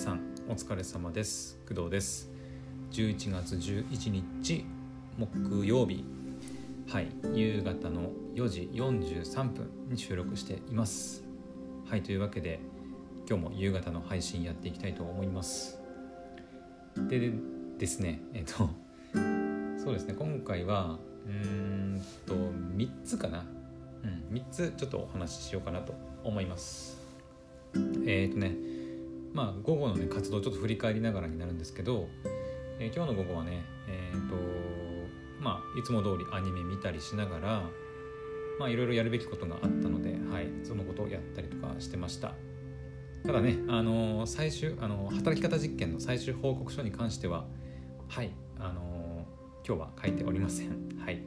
さんお疲れ様です。工藤です。11月11日木曜日。はい夕方の4時43分に収録しています。はいというわけで今日も夕方の配信やっていきたいと思います。でですねえっとそうですね今回はうーんと3つかな。うん3つちょっとお話ししようかなと思います。えっ、とねまあ午後のね活動をちょっと振り返りながらになるんですけど、えー今日の午後はねえっ、とまあいつも通りアニメ見たりしながらまあいろいろやるべきことがあったのではいそのことをやったりとかしてました。ただねあのー最終あのー働き方実験の最終報告書に関してははいあのー今日は書いておりません。はい。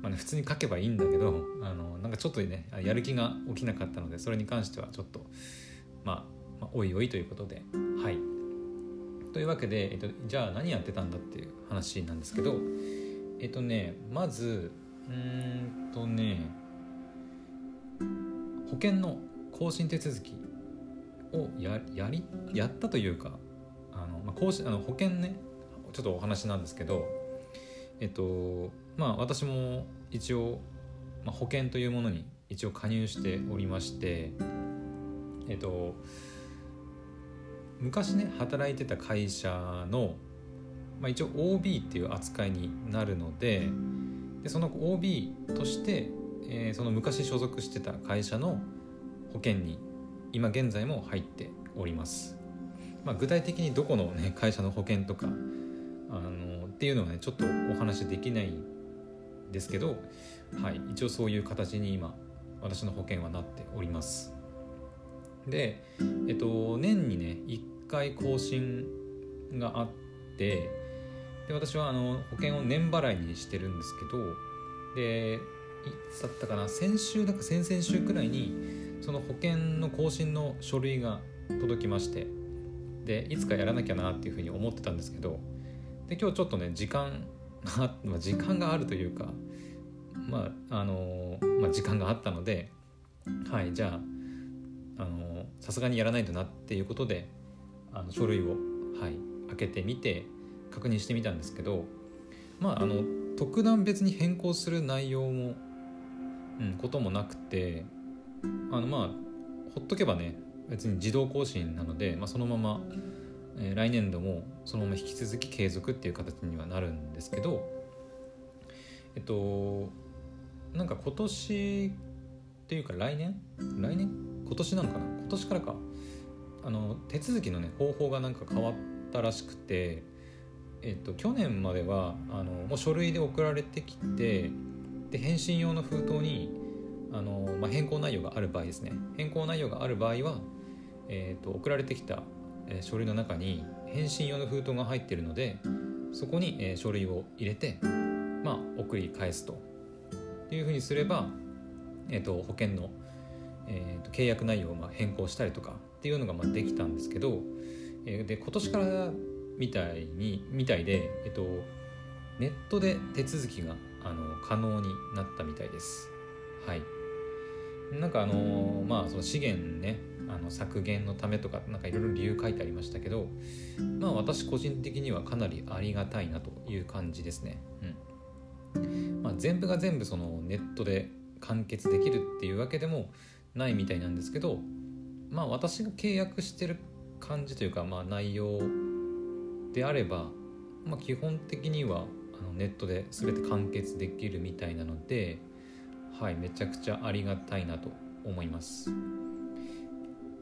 まあね、普通に書けばいいんだけどあのなんかちょっとねやる気が起きなかったのでそれに関してはちょっとまあ、まあ、おいおいということではい。というわけで、えっと、じゃあ何やってたんだっていう話なんですけどえっとねまずうんとね保険の更新手続きをややりやったというかあの、まあ、更新あの保険ねちょっとお話なんですけどえっとまあ私も一応、まあ、保険というものに一応加入しておりましてえっと昔ね働いてた会社の、まあ、一応 OB っていう扱いになるのででその OB として、えーその昔所属してた会社の保険に今現在も入っております、まあ、具体的にどこの、ね、会社の保険とかあのっていうのはねちょっとお話できないんですけど、はい、一応そういう形に今私の保険はなっております。でえっと年にね1回更新があってで私はあの保険を年払いにしてるんですけどでいつだったかな先週だか先々週くらいにその保険の更新の書類が届きましてでいつかやらなきゃなっていうふうに思ってたんですけどで今日ちょっとね時間がまあ時間があるというかまああのまあ、時間があったのではいじゃあさすがにやらないとなっていうことであの書類を、はい、開けてみて確認してみたんですけどまああの特段別に変更する内容も、うん、こともなくてあのまあほっとけばね別に自動更新なので、まあ、そのまま、えー来年度もそのまま引き続き継続っていう形にはなるんですけどえっとなんか今年っていうか来年？来年？今年なのかな？今年からか。あの手続きのね方法がなんか変わったらしくてえっと去年まではあのもう書類で送られてきてで返信用の封筒にあの、まあ、変更内容がある場合ですね。変更内容がある場合は、えっと送られてきた、えー書類の中に返信用の封筒が入っているのでそこに、えー書類を入れて、まあ、送り返すと。いうふうにすれば、えー、と保険の、えーと契約内容をまあ変更したりとかっていうのがまあできたんですけど、えーで今年からみたいにみたいで、えっとネットで手続きがあの可能になったみたいです。はい。なんかあのまあその資源ねあの削減のためとかなんかいろいろ理由書いてありましたけどまあ私個人的にはかなりありがたいなという感じですね。うんまあ、全部が全部そのネットで完結できるっていうわけでもないみたいなんですけどまあ私が契約してる感じというかまあ内容であれば、まあ、基本的にはあのネットで全て完結できるみたいなのではいめちゃくちゃありがたいなと思います。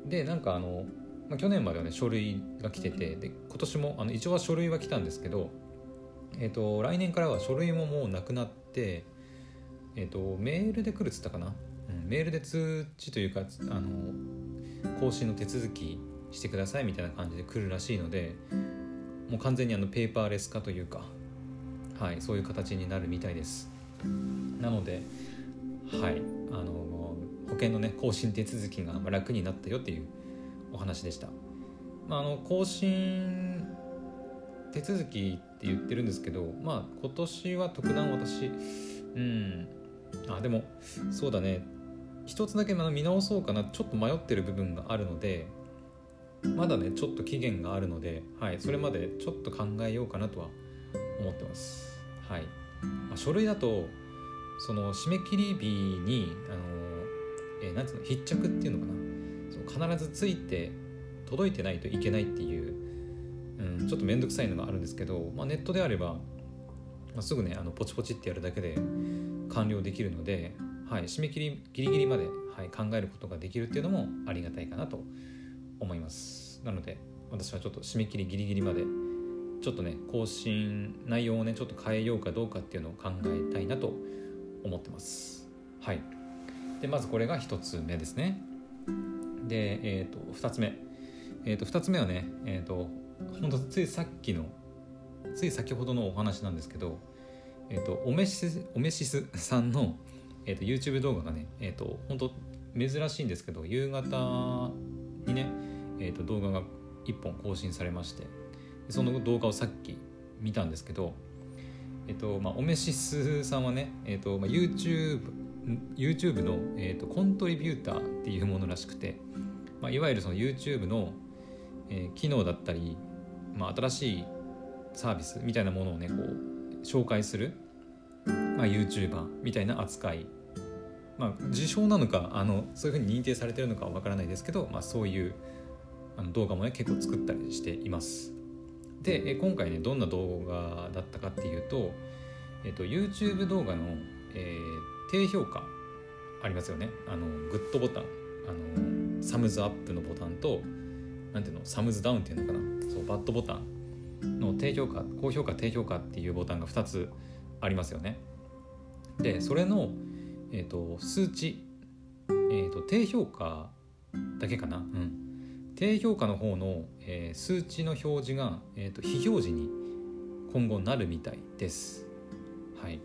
でなんかあの、まあ、去年まではね書類が来ててで今年もあの一応は書類は来たんですけどえっ、と来年からは書類ももうなくなってえっ、とメールで来るっつったかな、メールで通知というかあの更新の手続きしてくださいみたいな感じで来るらしいのでもう完全にあのペーパーレス化というかはいそういう形になるみたいです。なのではいあの保険のね更新手続きが楽になったよっていうお話でした、まあ、あの更新手続きって言ってるんですけどまあ今年は特段私うんあでもそうだね。一つだけ見直そうかなちょっと迷ってる部分があるのでまだねちょっと期限があるので、はい、それまでちょっと考えようかなとは思ってます。はい、まあ、書類だとその締め切り日にあの、えー、なんつうの必着っていうのかな。必ずついて届いてないといけないっていう、うん、ちょっと面倒くさいのがあるんですけど、まあ、ネットであれば、まあ、すぐねあのポチポチってやるだけで完了できるので、はい、締め切りギリギリまで、はい、考えることができるっていうのもありがたいかなと思います。なので私はちょっと締め切りギリギリまでちょっとね更新内容をねちょっと変えようかどうかっていうのを考えたいなと思ってます。はい。でまずこれが1つ目ですね。でえっ、ー、と2つ目。え、ー、と2つ目はねえっ、ー、と本当ついさっきのつい先ほどのお話なんですけどえっ、とオメシスオメシスさんの、えーと、YouTube 動画がねえっ、と本当珍しいんですけど夕方にね、えーと、動画が1本更新されましてその動画をさっき見たんですけどえっとまあ、オメシスさんはね、えっとまあ、YouTube, YouTube の、えっと、コントリビューターっていうものらしくて、まあ、いわゆるその YouTube の、えー、機能だったり、まあ、新しいサービスみたいなものをねこう紹介する、まあ、YouTuber みたいな扱いまあ自称なのかあのそういうふうに認定されてるのかはわからないですけど、まあ、そういうあの動画もね結構作ったりしています。で今回ねどんな動画だったかっていうと、えっと、YouTube 動画の、えー、低評価ありますよね。あのグッドボタン。あのサムズアップのボタンとなんていうのサムズダウンっていうのかな。そうバッドボタンの低評価高評価低評価っていうボタンが2つありますよね。でそれの、えーと、数値、えーと低評価だけかな？うん低評価の方の、えー、数値の表示が、えーと、非表示に今後なるみたいです。はい。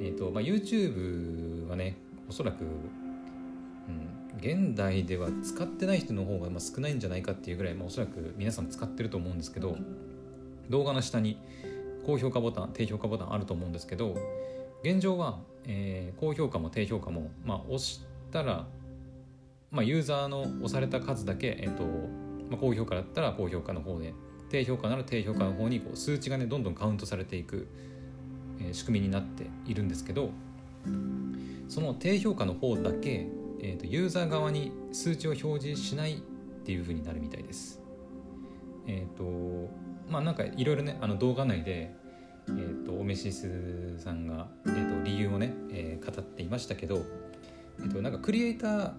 え、ー、と、まあ、YouTube はね、おそらく、うん、現代では使ってない人の方が少ないんじゃないかっていうぐらい、まあ、おそらく皆さん使ってると思うんですけど、動画の下に高評価ボタン、低評価ボタンあると思うんですけど、現状は、えー、高評価も低評価も、まあ、押したらまあ、ユーザーの押された数だけ、えっとまあ、高評価だったら高評価の方で低評価なら低評価の方にこう数値がねどんどんカウントされていく、えー、仕組みになっているんですけどその低評価の方だけ、えーと、ユーザー側に数値を表示しないっていう風になるみたいです。えっ、ー、とまあなんかいろいろねあの動画内で、えーと、オメシスさんが、えーと、理由をね、えー、語っていましたけど、えー、となんかクリエイター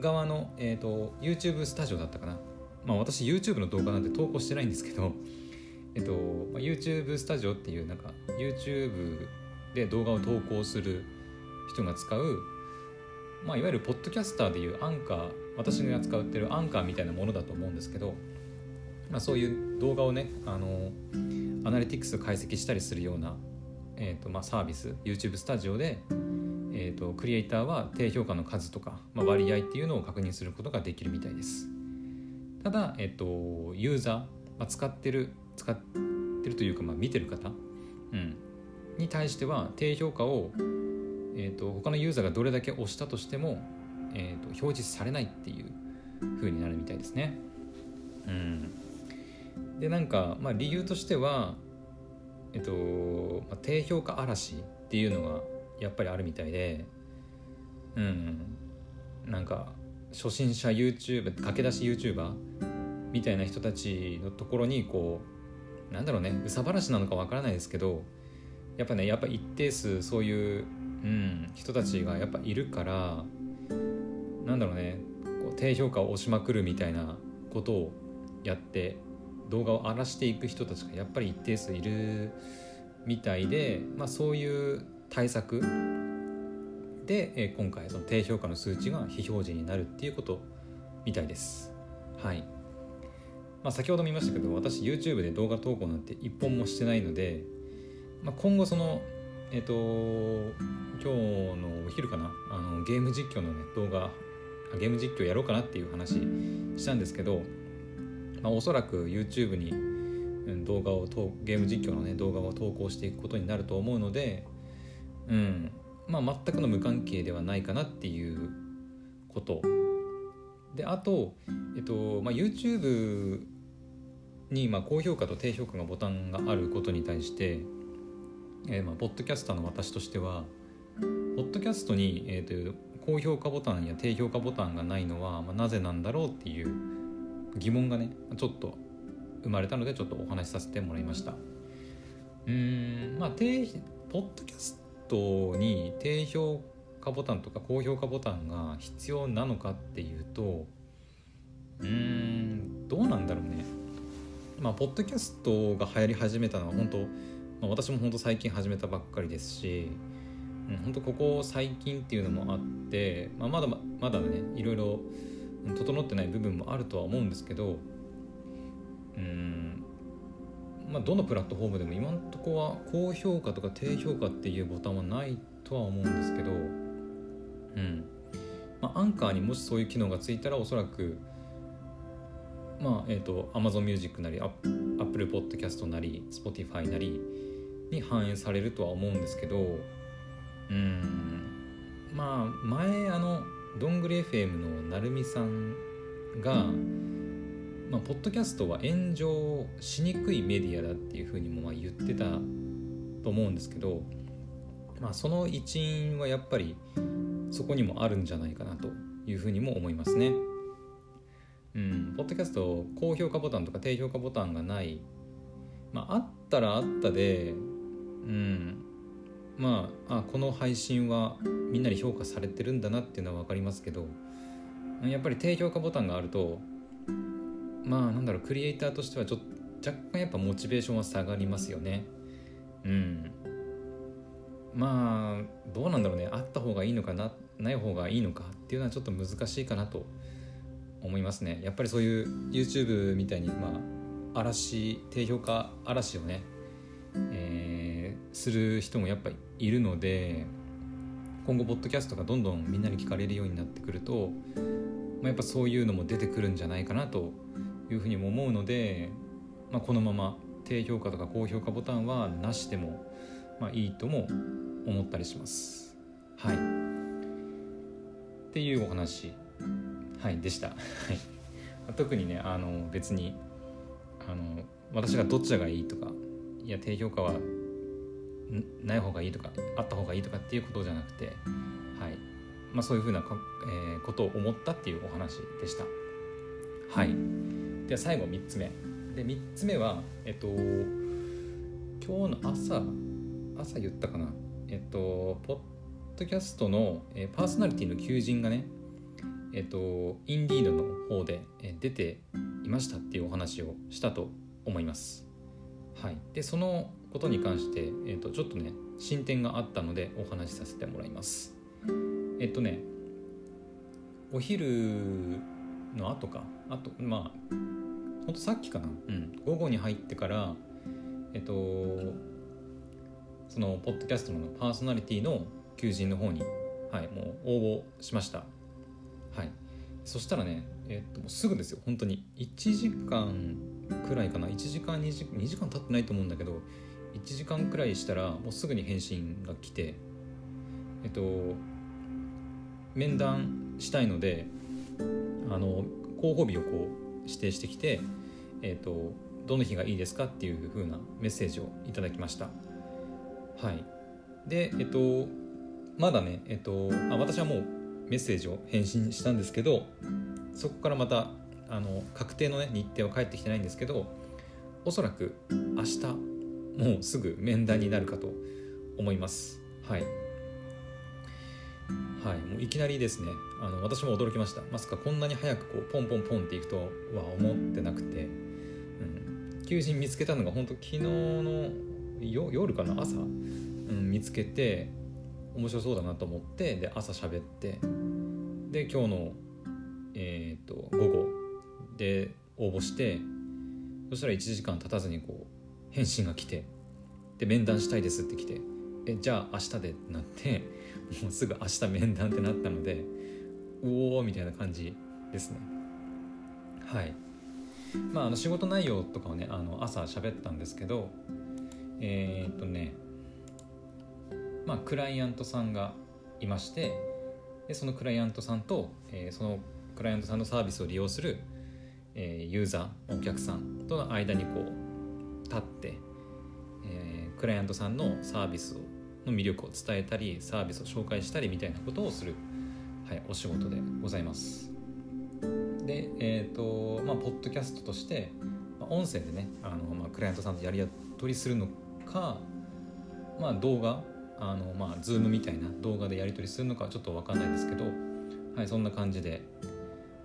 側の、えーと、YouTube スタジオだったかな、まあ、私 YouTube の動画なんて投稿してないんですけど、えっとまあ、YouTube スタジオっていうなんか YouTube で動画を投稿する人が使う、まあ、いわゆるポッドキャスターでいうアンカー私が扱ってるアンカーみたいなものだと思うんですけど、まあ、そういう動画をねあのアナリティクス解析したりするような、えーとまあ、サービス YouTube スタジオでえーと、クリエイターは低評価の数とか、まあ、割合っていうのを確認することができるみたいです。ただ、えーと、ユーザー、まあ、使ってる使ってるというか、まあ、見てる方、うん、に対しては低評価を、えーと、他のユーザーがどれだけ押したとしても、えー、と表示されないっていう風になるみたいですね。うん。でなんか、まあ、理由としてはえっと、まあ、低評価嵐っていうのがやっぱりあるみたいでうんなんか初心者 YouTube 駆け出し YouTuber みたいな人たちのところにこうなんだろうねうさばらしなのかわからないですけどやっぱねやっぱ一定数そういう、うん、人たちがやっぱいるからなんだろうねこう低評価を押しまくるみたいなことをやって動画を荒らしていく人たちがやっぱり一定数いるみたいで、まあ、そういう対策で、え今回その低評価の数値が非表示になるっていうことみたいです。はい。まあ、先ほども言いましたけど私 YouTube で動画投稿なんて一本もしてないので、まあ、今後そのえっ、ー、と今日のお昼かなあのゲーム実況のね動画ゲーム実況やろうかなっていう話したんですけど、まあ、おそらく YouTube に動画をゲーム実況のね動画を投稿していくことになると思うのでうんまあ全くの無関係ではないかなっていうこと。であと、えっとまあ、YouTube にまあ高評価と低評価のボタンがあることに対して、えー、まあポッドキャスターの私としてはポッドキャストに、えー、と高評価ボタンや低評価ボタンがないのは、まあ、なぜなんだろうっていう疑問がねちょっと生まれたのでちょっとお話しさせてもらいました。うんまあ低ポッドキャストに低評価ボタンとか高評価ボタンが必要なのかっていうとうんどうなんだろうね。まあポッドキャストが流行り始めたのは本当、ま、私も本当最近始めたばっかりですし、うん、本当ここ最近っていうのもあって、まあ、まだまだねいろいろ整ってない部分もあるとは思うんですけどうんまあどのプラットフォームでも今のとこは高評価とか低評価っていうボタンはないとは思うんですけどうんまあ、アンカーにもしそういう機能がついたらおそらくまあえっ、ー、と Amazon Music なり Apple Podcast なり Spotify なりに反映されるとは思うんですけどうんまあ前あのどんぐり FM のなるみさんが、まあ、ポッドキャストは炎上しにくいメディアだっていうふうにもまあ言ってたと思うんですけど、まあ、その一因はやっぱりそこにもあるんじゃないかなというふうにも思いますね。うん、ポッドキャスト高評価ボタンとか低評価ボタンがない、まあ、あったらあったで、うん、まああこの配信はみんなに評価されてるんだなっていうのは分かりますけどやっぱり低評価ボタンがあるとまあなんだろうクリエイターとしてはちょっと若干やっぱモチベーションは下がりますよね。うん。まあどうなんだろうね。あった方がいいのかなない方がいいのかっていうのはちょっと難しいかなと思いますね。やっぱりそういう YouTube みたいにまあ嵐低評価嵐をね、えー、する人もやっぱりいるので今後ポッドキャストがどんどんみんなに聞かれるようになってくると、まあ、やっぱそういうのも出てくるんじゃないかなというふうにも思うので、まあ、このまま低評価とか高評価ボタンはなしでもまあ、いいとも思ったりします。はい。っていうお話、はい、でした。はい。特にね、あの別にあの私がどっちがいいとか、いや低評価はない方がいいとか、あった方がいいとかっていうことじゃなくて、はい。まあそういうふうなか、えー、ことを思ったっていうお話でした。はい。では最後3つ目。で3つ目は、えっと、今日の朝朝言ったかなえっとポッドキャストの、えパーソナリティの求人がねえっとインディードの方で、え出ていましたっていうお話をしたと思いますはいでそのことに関して、えっと、ちょっとね進展があったのでお話しさせてもらいます。えっとねお昼の後か。あとまあほんとさっきかな。うん。午後に入ってからえっとそのポッドキャストのパーソナリティの求人の方に、はい、もう応募しました。はい、そしたらね、えっと、すぐですよ、本当に。1時間くらいかな、1時間2時、2時間経ってないと思うんだけど、1時間くらいしたら、もうすぐに返信が来て、えっと、面談したいので、あの、候補日をこう指定してきて、えっと、どの日がいいですかっていう風なメッセージをいただきました。はいでえっとまだねえっとあ私はもうメッセージを返信したんですけどそこからまたあの確定の、ね、日程は返ってきてないんですけどおそらく明日もうすぐ面談になるかと思います。はい。はい、もういきなりですね。あの私も驚きました。まさかこんなに早くこうポンポンポンっていくとは思ってなくて、うん、求人見つけたのが本当昨日の夜かな朝、うん、見つけて面白そうだなと思ってで朝喋って。で今日の、えーと、午後で応募してそしたら1時間経たずにこう返信が来てで面談したいですって来てえじゃあ明日でってなってもうすぐ明日面談ってなったのでおおみたいな感じですね。はい。まああの仕事内容とかをねあの朝喋ったんですけどえー、っとねまあクライアントさんがいましてでそのクライアントさんと、えー、そのクライアントさんのサービスを利用する、えー、ユーザーお客さんとの間にこう立って、えー、クライアントさんのサービスの魅力を伝えたりサービスを紹介したりみたいなことをする、はい、お仕事でございます。で、えーとまあ、ポッドキャストとして、まあ、音声でねあの、まあ、クライアントさんとやり取りするのか、まあ、動画あの、まあ、ズームみたいな動画でやり取りするのかはちょっと分かんないですけど、はい、そんな感じで、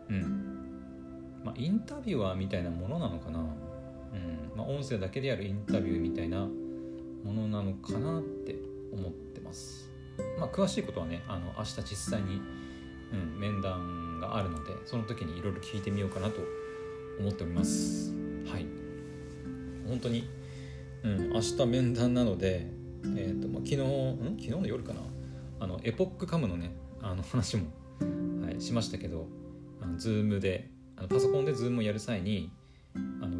うんまあ、インタビュアーみたいなものなのかな、まあ、音声だけでやるインタビューみたいなものなのかなって思ってます。まあ、詳しいことはねあの明日実際に、うん、面談があるのでその時にいろいろ聞いてみようかなと思っております。はい。本当にうん明日面談なのでえ、ー、とまあ昨日ん昨日の夜かな。あのエポックカムのねあの話も、はい、しましたけどあのズームであのパソコンでズームをやる際にウ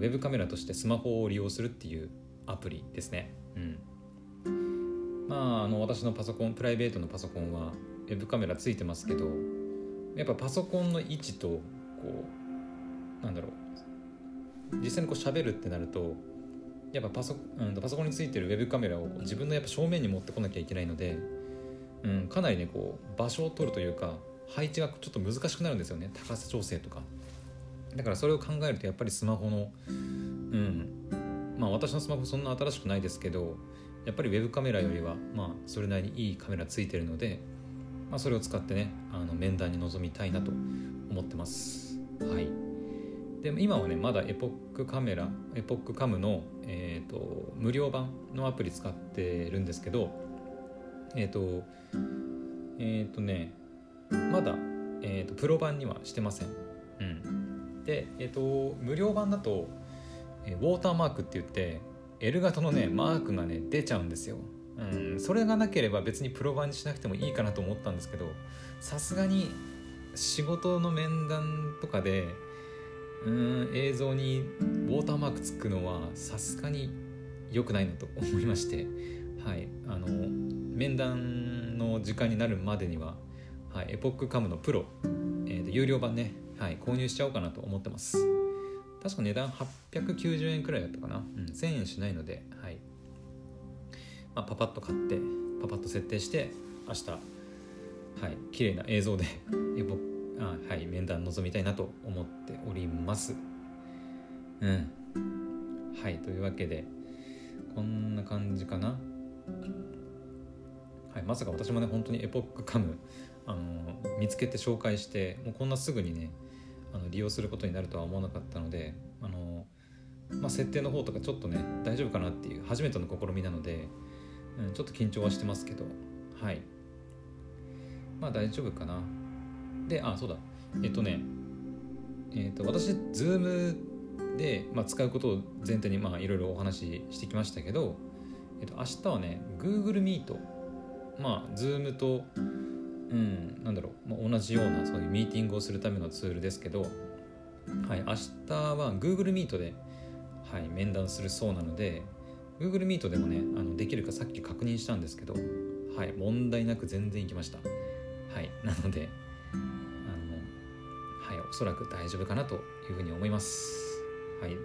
ェブカメラとしてスマホを利用するっていうアプリですね。うん。まああの私のパソコンプライベートのパソコンはウェブカメラついてますけどやっぱパソコンの位置とこうなんだろう。実際にこう喋るってなるとやっぱパソ,、うん、パソコンについてるウェブカメラを自分のやっぱ正面に持ってこなきゃいけないので、うん、かなりねこう場所を取るというか配置がちょっと難しくなるんですよね。高さ調整とか。だからそれを考えるとやっぱりスマホのうんまあ私のスマホそんな新しくないですけどやっぱりウェブカメラよりはまあそれなりにいいカメラついてるのでまあ、それを使ってねあの面談に臨みたいなと思ってます。はい、で今はねまだエポックカメラエポックカムの、えーと、無料版のアプリ使ってるんですけどえっ、ー、とえっ、ー、とねまだ、えーと、プロ版にはしてません。うん、でえっ、と無料版だと、えウォーターマークって言って L 型のねマークがね出ちゃうんですよ。うん、それがなければ別にプロ版にしなくてもいいかなと思ったんですけどさすがに仕事の面談とかでうん映像にウォーターマークつくのはさすがに良くないなと 思いまして、はい、あの面談の時間になるまでには、はい、エポックカムのプロ、えー、有料版ね、はい、購入しちゃおうかなと思ってます。確か値段890円くらいだったかな、うん、1000円しないので、はい、まあ、パパッと買ってパパッと設定して明日はい綺麗な映像で 僕あはい面談臨みたいなと思っております。うん。はいというわけでこんな感じかな。はいまさか私もね本当にエポックカムあの見つけて紹介してもうこんなすぐにねあの利用することになるとは思わなかったのであの、まあ、設定の方とかちょっとね大丈夫かなっていう初めての試みなのでうん、ちょっと緊張はしてますけどはい。まあ大丈夫かな。であそうだ。えっとねえっと私 Zoom で、まあ、使うことを前提にまあいろいろお話ししてきましたけど、えっと、明日はね Google Meet まあ Zoom とうんなんだろう、まあ、同じようなそういうミーティングをするためのツールですけどはい明日は Google Meet ではい、面談するそうなので、Google Meet でもねあのできるかさっき確認したんですけどはい問題なく全然いきました。はいなのであのはいおそらく大丈夫かなというふうに思います。はい。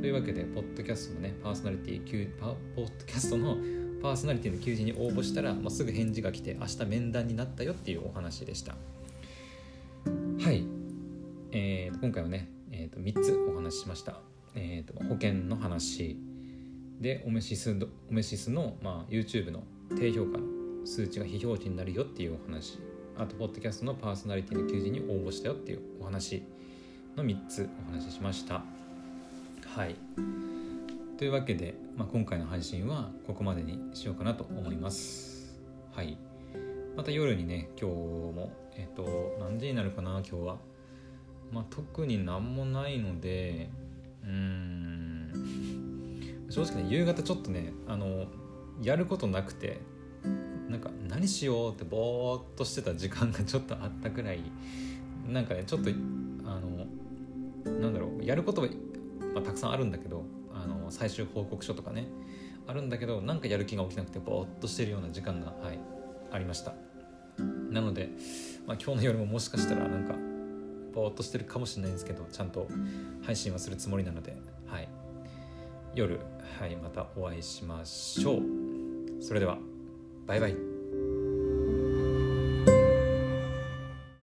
というわけでポッドキャストのねパーソナリティポッドキャストのパーソナリティの求人に応募したら、まあ、すぐ返事が来て明日面談になったよっていうお話でした。はい、えー、今回はね、えー、と3つお話ししました、えーと保険の話でオメシスオメシスの、まあ、YouTube の低評価の数値が非表示になるよっていうお話。あとポッドキャストのパーソナリティの求人に応募したよっていうお話の3つお話ししました。はい。というわけで、まあ、今回の配信はここまでにしようかなと思います。はい。また夜にね今日もえっ、と何時になるかな今日は。まあ特に何もないのでうん。正直ね夕方ちょっとねあのやることなくてなんか何しようってぼーっとしてた時間がちょっとあったくらいなんかねちょっとあのなんだろうやることは、まあ、たくさんあるんだけど最終報告書とかねあるんだけどなんかやる気が起きなくてぼーっとしてるような時間が、はい、ありました。なので、まあ、今日の夜ももしかしたらなんかぼーっとしてるかもしれないんですけどちゃんと配信はするつもりなのではい。夜はいまたお会いしましょう。それではバイバイ。